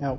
Now,